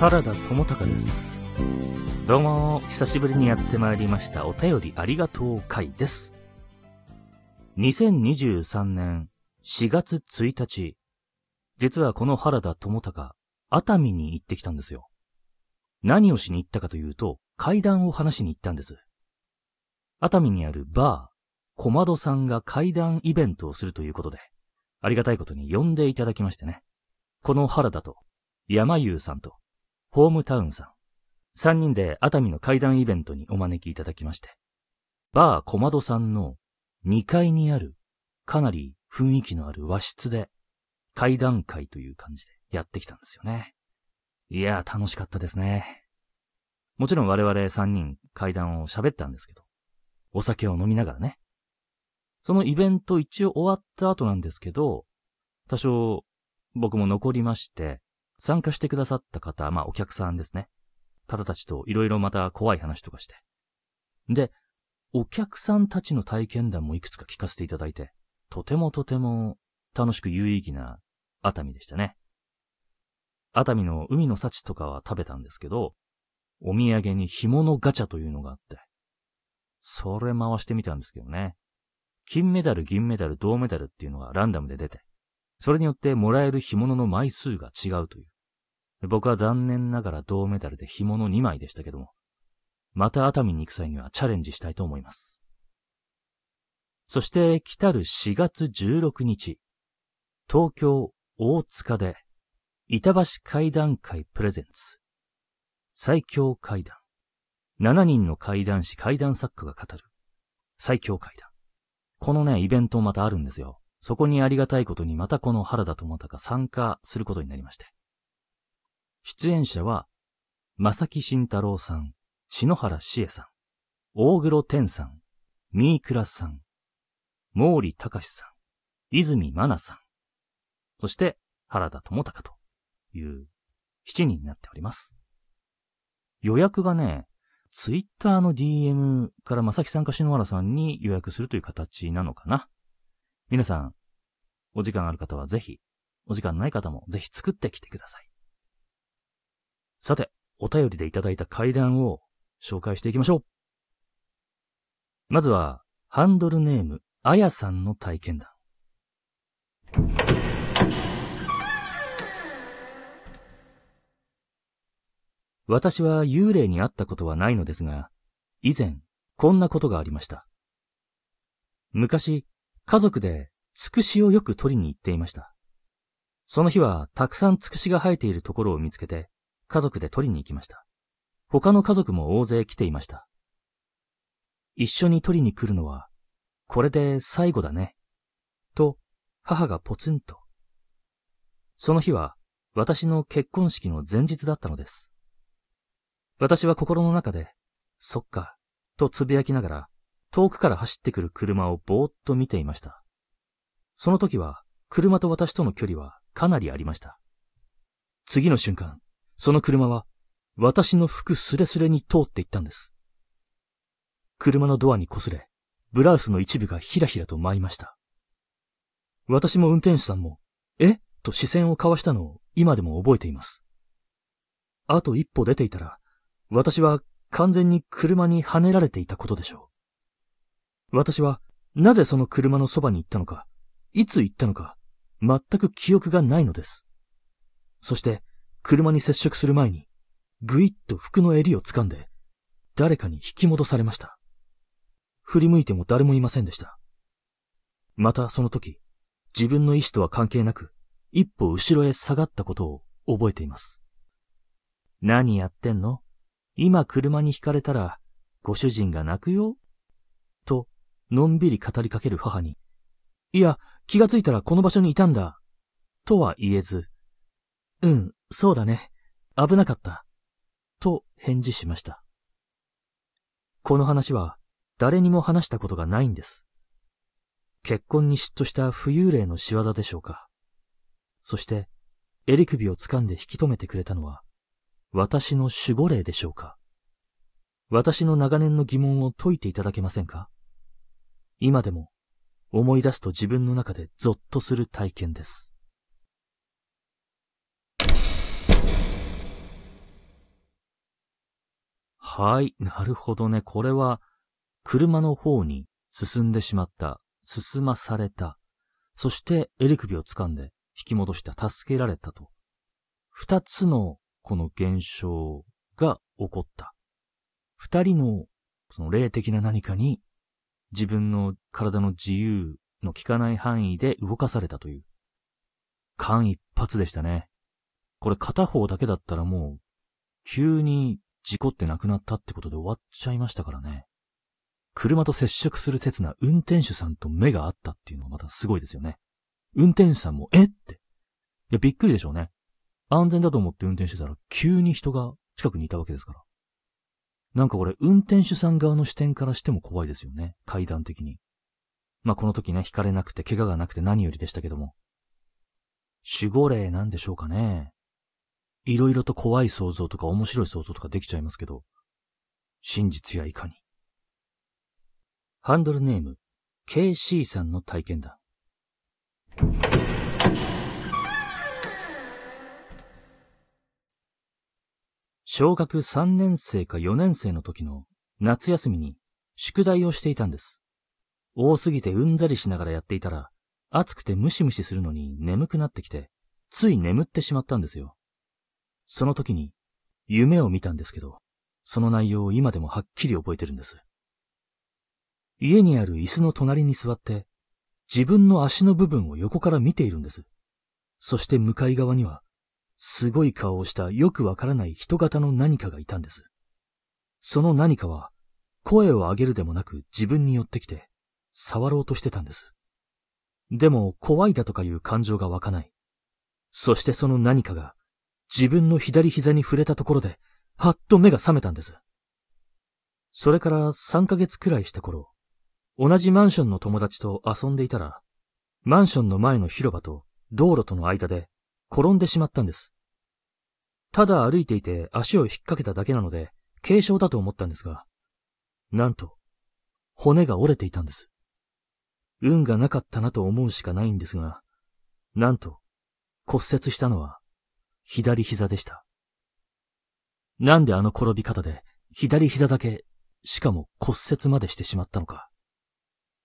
原田智隆です。どうも、久しぶりにやってまいりました。お便りありがとう会です。2023年4月1日、実はこの原田智隆、熱海に行ってきたんですよ。何をしに行ったかというと、階段を話しに行ったんです。熱海にあるバー、小窓さんが階段イベントをするということで、ありがたいことに呼んでいただきましてね。この原田と、山優さんと、ホームタウンさん、三人で熱海の階段イベントにお招きいただきまして、バー小窓さんの2階にある、かなり雰囲気のある和室で、階段会という感じでやってきたんですよね。いやー楽しかったですね。もちろん我々三人階段を喋ったんですけど、お酒を飲みながらね。そのイベント一応終わった後なんですけど、多少僕も残りまして、参加してくださった方、まあお客さんですね。方たちといろいろまた怖い話とかして。で、お客さんたちの体験談もいくつか聞かせていただいて、とてもとても楽しく有意義な熱海でしたね。熱海の海の幸とかは食べたんですけど、お土産に干物ガチャというのがあって、それ回してみたんですけどね。金メダル、銀メダル、銅メダルっていうのがランダムで出て、それによってもらえる干物の枚数が違うという。僕は残念ながら銅メダルで干物2枚でしたけども、また熱海に行く際にはチャレンジしたいと思います。そして来たる4月16日、東京大塚で、板橋階段会プレゼンツ、最強階段、7人の階段師階段作家が語る、最強階段。このね、イベントまたあるんですよ。そこにありがたいことにまたこの原田智隆参加することになりまして。出演者は、正木慎太郎さん、篠原志恵さん、大黒天さん、三井倉さん、毛利隆さん、泉真奈さん、そして原田智隆という7人になっております。予約がね、ツイッターの DM から正木さんか篠原さんに予約するという形なのかな。皆さん、お時間ある方はぜひ、お時間ない方もぜひ作ってきてください。さて、お便りでいただいた階段を紹介していきましょう。まずは、ハンドルネーム、あやさんの体験談。私は幽霊に会ったことはないのですが、以前、こんなことがありました。昔、家族で、つくしをよく取りに行っていました。その日は、たくさんつくしが生えているところを見つけて、家族で取りに行きました。他の家族も大勢来ていました。一緒に取りに来るのは、これで最後だね。と、母がポツンと。その日は、私の結婚式の前日だったのです。私は心の中で、そっか、と呟きながら、遠くから走ってくる車をぼーっと見ていました。その時は、車と私との距離はかなりありました。次の瞬間、その車は、私の服すれすれに通っていったんです。車のドアに擦れ、ブラウスの一部がひらひらと舞いました。私も運転手さんも、え？と視線を交わしたのを今でも覚えています。あと一歩出ていたら、私は完全に車に跳ねられていたことでしょう。私はなぜその車のそばに行ったのか、いつ行ったのか、全く記憶がないのです。そして、車に接触する前に、ぐいっと服の襟を掴んで、誰かに引き戻されました。振り向いても誰もいませんでした。またその時、自分の意志とは関係なく、一歩後ろへ下がったことを覚えています。何やってんの？今車にひかれたら、ご主人が泣くよ？と、のんびり語りかける母に、いや、気がついたらこの場所にいたんだ。とは言えず、うん、そうだね。危なかった。と返事しました。この話は誰にも話したことがないんです。結婚に嫉妬した浮遊霊の仕業でしょうか。そして、襟首を掴んで引き止めてくれたのは、私の守護霊でしょうか。私の長年の疑問を解いていただけませんか今でも思い出すと自分の中でゾッとする体験です。はい、なるほどね。これは、車の方に進んでしまった。進まされた。そして襟首を掴んで引き戻した。助けられたと。二つのこの現象が起こった。二人のその霊的な何かに自分の体の自由の効かない範囲で動かされたという。間一髪でしたね。これ片方だけだったらもう、急に事故って亡くなったってことで終わっちゃいましたからね。車と接触する刹那、運転手さんと目が合ったっていうのはまたすごいですよね。運転手さんも、えって。いや、びっくりでしょうね。安全だと思って運転してたら、急に人が近くにいたわけですから。なんかこれ、運転手さん側の視点からしても怖いですよね。階段的に。まあ、この時ね、惹かれなくて、怪我がなくて何よりでしたけども。守護霊なんでしょうかね。いろいろと怖い想像とか面白い想像とかできちゃいますけど、真実やいかに。ハンドルネーム、KC さんの体験談。小学3年生か4年生の時の夏休みに宿題をしていたんです。多すぎてうんざりしながらやっていたら、暑くてムシムシするのに眠くなってきて、つい眠ってしまったんですよ。その時に夢を見たんですけど、その内容を今でもはっきり覚えてるんです。家にある椅子の隣に座って、自分の足の部分を横から見ているんです。そして向かい側には、すごい顔をしたよくわからない人型の何かがいたんです。その何かは、声を上げるでもなく自分に寄ってきて、触ろうとしてたんです。でも、怖いだとかいう感情が湧かない。そしてその何かが、自分の左膝に触れたところで、はっと目が覚めたんです。それから3ヶ月くらいした頃、同じマンションの友達と遊んでいたら、マンションの前の広場と道路との間で転んでしまったんです。ただ歩いていて足を引っ掛けただけなので、軽傷だと思ったんですが、なんと、骨が折れていたんです。運がなかったなと思うしかないんですが、なんと、骨折したのは、左膝でした。なんであの転び方で、左膝だけ、しかも骨折までしてしまったのか。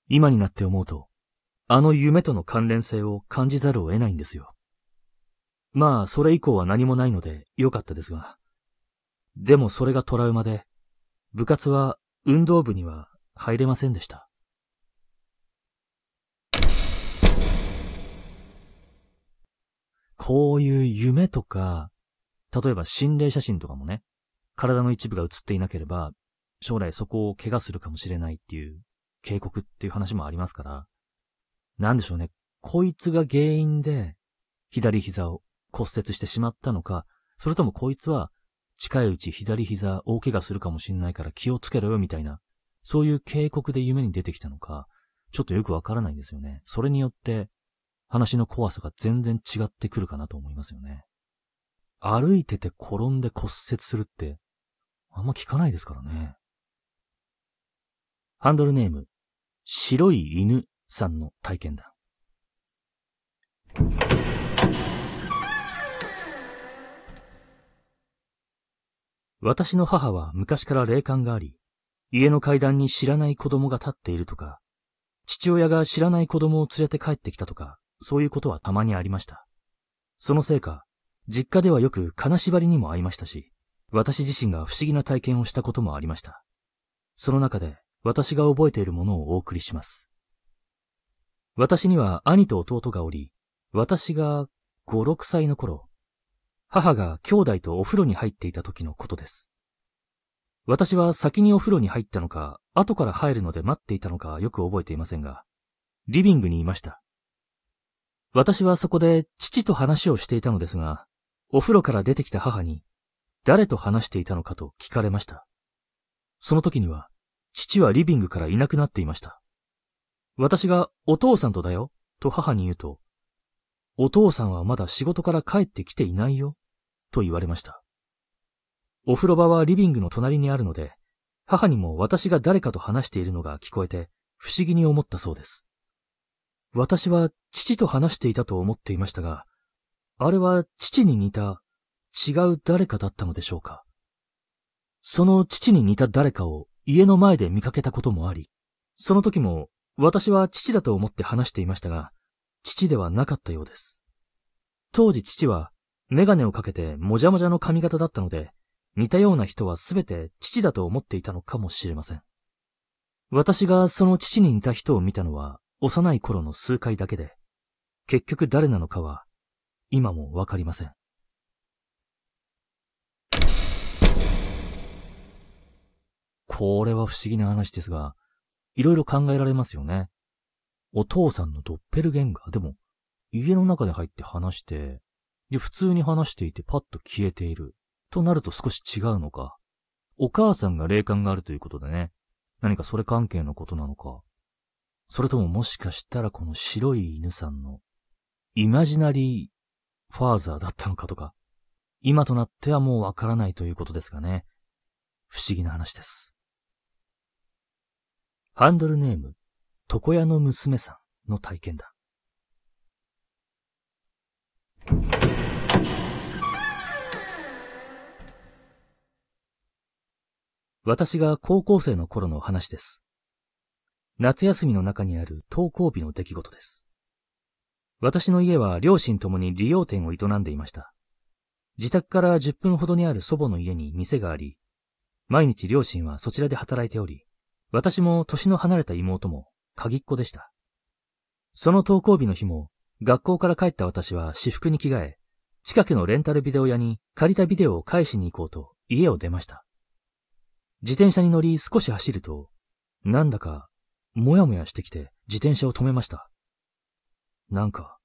今になって思うと、あの夢との関連性を感じざるを得ないんですよ。まあ、それ以降は何もないので良かったですが。でもそれがトラウマで、部活は運動部には入れませんでした。こういう夢とか、例えば心霊写真とかもね、体の一部が映っていなければ、将来そこを怪我するかもしれないっていう警告っていう話もありますから、なんでしょうね、こいつが原因で左膝を骨折してしまったのか、それともこいつは近いうち左膝大怪我するかもしんないから気をつけろよみたいな、そういう警告で夢に出てきたのか、ちょっとよくわからないんですよね。それによって話の怖さが全然違ってくるかなと思いますよね。歩いてて転んで骨折するって、あんま聞かないですからね。ハンドルネーム、白い犬さんの体験談。私の母は昔から霊感があり、家の階段に知らない子供が立っているとか、父親が知らない子供を連れて帰ってきたとか、そういうことはたまにありました。そのせいか、実家ではよく金縛りにも会いましたし、私自身が不思議な体験をしたこともありました。その中で私が覚えているものをお送りします。私には兄と弟がおり、私が5、6歳の頃、母が兄弟とお風呂に入っていた時のことです。私は先にお風呂に入ったのか、後から入るので待っていたのかよく覚えていませんが、リビングにいました。私はそこで父と話をしていたのですが、お風呂から出てきた母に、誰と話していたのかと聞かれました。その時には、父はリビングからいなくなっていました。私がお父さんとだよ、と母に言うと、お父さんはまだ仕事から帰ってきていないよ、と言われました。お風呂場はリビングの隣にあるので、母にも私が誰かと話しているのが聞こえて、不思議に思ったそうです。私は父と話していたと思っていましたが、あれは父に似た違う誰かだったのでしょうか。その父に似た誰かを家の前で見かけたこともあり、その時も私は父だと思って話していましたが、父ではなかったようです。当時父はメガネをかけてもじゃもじゃの髪型だったので、似たような人はすべて父だと思っていたのかもしれません。私がその父に似た人を見たのは幼い頃の数回だけで、結局誰なのかは今もわかりません。これは不思議な話ですが、いろいろ考えられますよね。お父さんのドッペルゲンガー。でも、家の中で入って話して、で、普通に話していてパッと消えている。となると少し違うのか。お母さんが霊感があるということでね。何かそれ関係のことなのか。それとももしかしたらこの白い犬さんのイマジナリーファーザーだったのかとか。今となってはもうわからないということですがね。不思議な話です。ハンドルネーム、床屋の娘さんの体験だ。私が高校生の頃の話です。夏休みの中にある登校日の出来事です。私の家は両親ともに利用店を営んでいました。自宅から10分ほどにある祖母の家に店があり、毎日両親はそちらで働いており、私も年の離れた妹も鍵っ子でした。その登校日の日も、学校から帰った私は私服に着替え、近くのレンタルビデオ屋に借りたビデオを返しに行こうと家を出ました。自転車に乗り少し走ると、なんだか、もやもやしてきて自転車を止めました。なんか、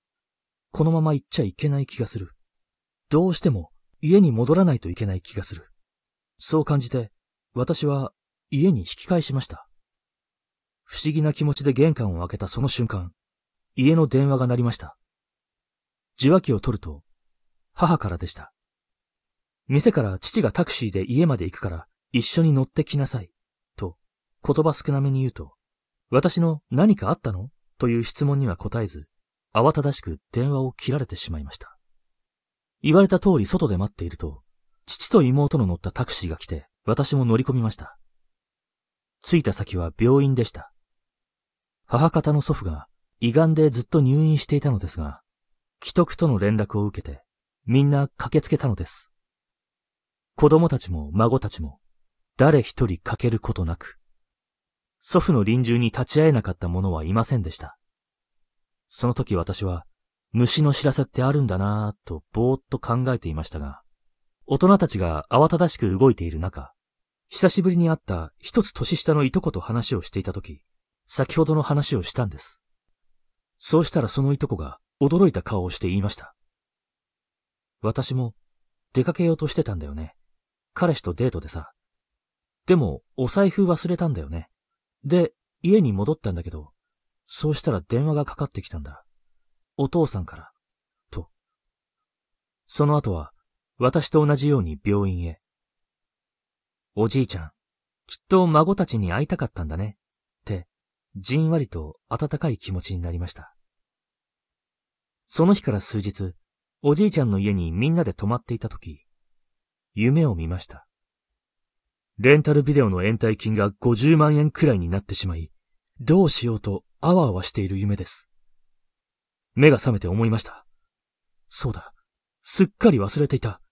このまま行っちゃいけない気がする。どうしても家に戻らないといけない気がする。そう感じて、私は家に引き返しました。不思議な気持ちで玄関を開けたその瞬間、家の電話が鳴りました。受話器を取ると、母からでした。店から父がタクシーで家まで行くから一緒に乗ってきなさい。と言葉少なめに言うと、私の何かあったの？という質問には答えず、慌ただしく電話を切られてしまいました。言われた通り外で待っていると、父と妹の乗ったタクシーが来て、私も乗り込みました。着いた先は病院でした。母方の祖父が胃がんでずっと入院していたのですが、既得との連絡を受けて、みんな駆けつけたのです。子供たちも孫たちも、誰一人欠けることなく、祖父の臨終に立ち会えなかった者はいませんでした。その時私は、虫の知らせってあるんだなぁとぼーっと考えていましたが、大人たちが慌ただしく動いている中、久しぶりに会った一つ年下のいとこと話をしていたとき、先ほどの話をしたんです。そうしたらそのいとこが驚いた顔をして言いました。私も出かけようとしてたんだよね。彼氏とデートでさ。でも、お財布忘れたんだよね。で、家に戻ったんだけど、そうしたら電話がかかってきたんだ。お父さんから。と。その後は、私と同じように病院へ。おじいちゃん、きっと孫たちに会いたかったんだね。って、じんわりと温かい気持ちになりました。その日から数日、おじいちゃんの家にみんなで泊まっていたとき、夢を見ました。レンタルビデオの延滞金が50万円くらいになってしまい、どうしようとあわあわしている夢です。目が覚めて思いました。そうだ。すっかり忘れていた。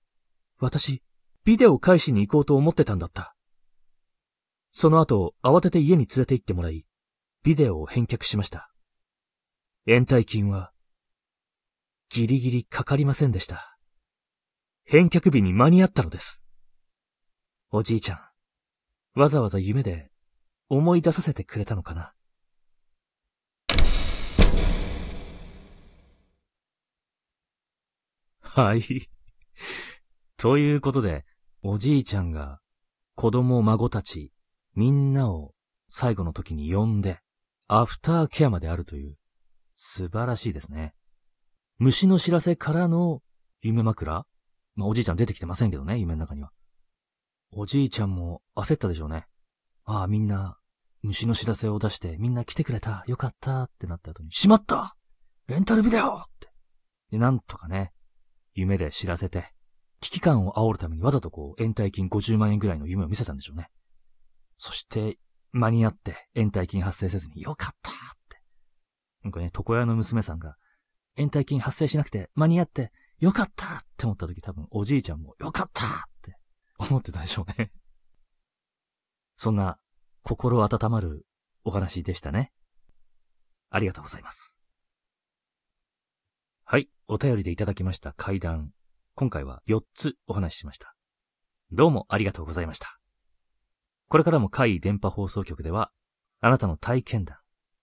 私、ビデオを返しに行こうと思ってたんだった。その後、慌てて家に連れて行ってもらい、ビデオを返却しました。延滞金は、ギリギリかかりませんでした。返却日に間に合ったのです。おじいちゃん、わざわざ夢で思い出させてくれたのかな？はい。ということで、おじいちゃんが子供孫たちみんなを最後の時に呼んで、アフターケアまであるという、素晴らしいですね。虫の知らせからの夢枕？まあ、おじいちゃん出てきてませんけどね、夢の中には。おじいちゃんも焦ったでしょうね。ああ、みんな、虫の知らせを出して、みんな来てくれた、よかったってなった後に、しまったレンタルビデオって。で、なんとかね、夢で知らせて、危機感を煽るためにわざとこう、延滞金50万円ぐらいの夢を見せたんでしょうね。そして、間に合って延滞金発生せずによかったって。なんかね、床屋の娘さんが、延滞金発生しなくて間に合ってよかったって思った時多分おじいちゃんもよかった思ってたでしょうね。そんな心温まるお話でしたね。ありがとうございます。はい、お便りでいただきました階段。今回は4つお話ししました。どうもありがとうございました。これからも海電波放送局では、あなたの体験談、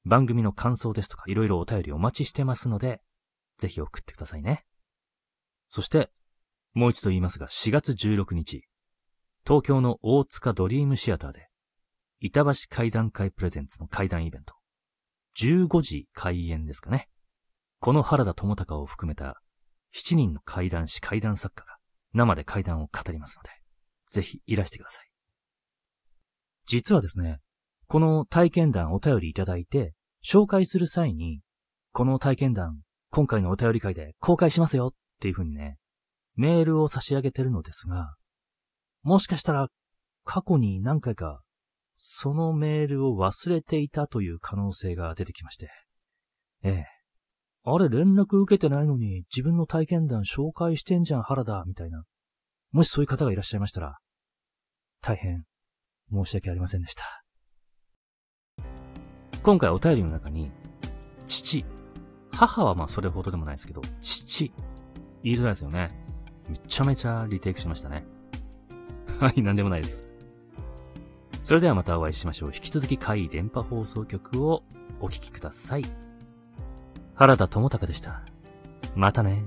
番組の感想ですとかいろいろお便りお待ちしてますので、ぜひ送ってくださいね。そして、もう一度言いますが、4月16日、東京の大塚ドリームシアターで、板橋会談会プレゼンツの会談イベント、15時開演ですかね。この原田智隆を含めた7人の怪談師怪談作家が生で怪談を語りますので、ぜひいらしてください。実はですね、この体験談お便りいただいて、紹介する際に、この体験談、今回のお便り会で公開しますよっていう風にね、メールを差し上げてるのですが、もしかしたら過去に何回かそのメールを忘れていたという可能性が出てきまして。ええ。あれ連絡受けてないのに自分の体験談紹介してんじゃん原田、みたいな。もしそういう方がいらっしゃいましたら、大変申し訳ありませんでした。今回お便りの中に、父、母はまあそれほどでもないですけど、父、言いづらいですよね。めちゃめちゃリテイクしましたね。はい、なんでもないです。それではまたお会いしましょう。引き続き海電波放送局をお聴きください。原田智隆でした。またね。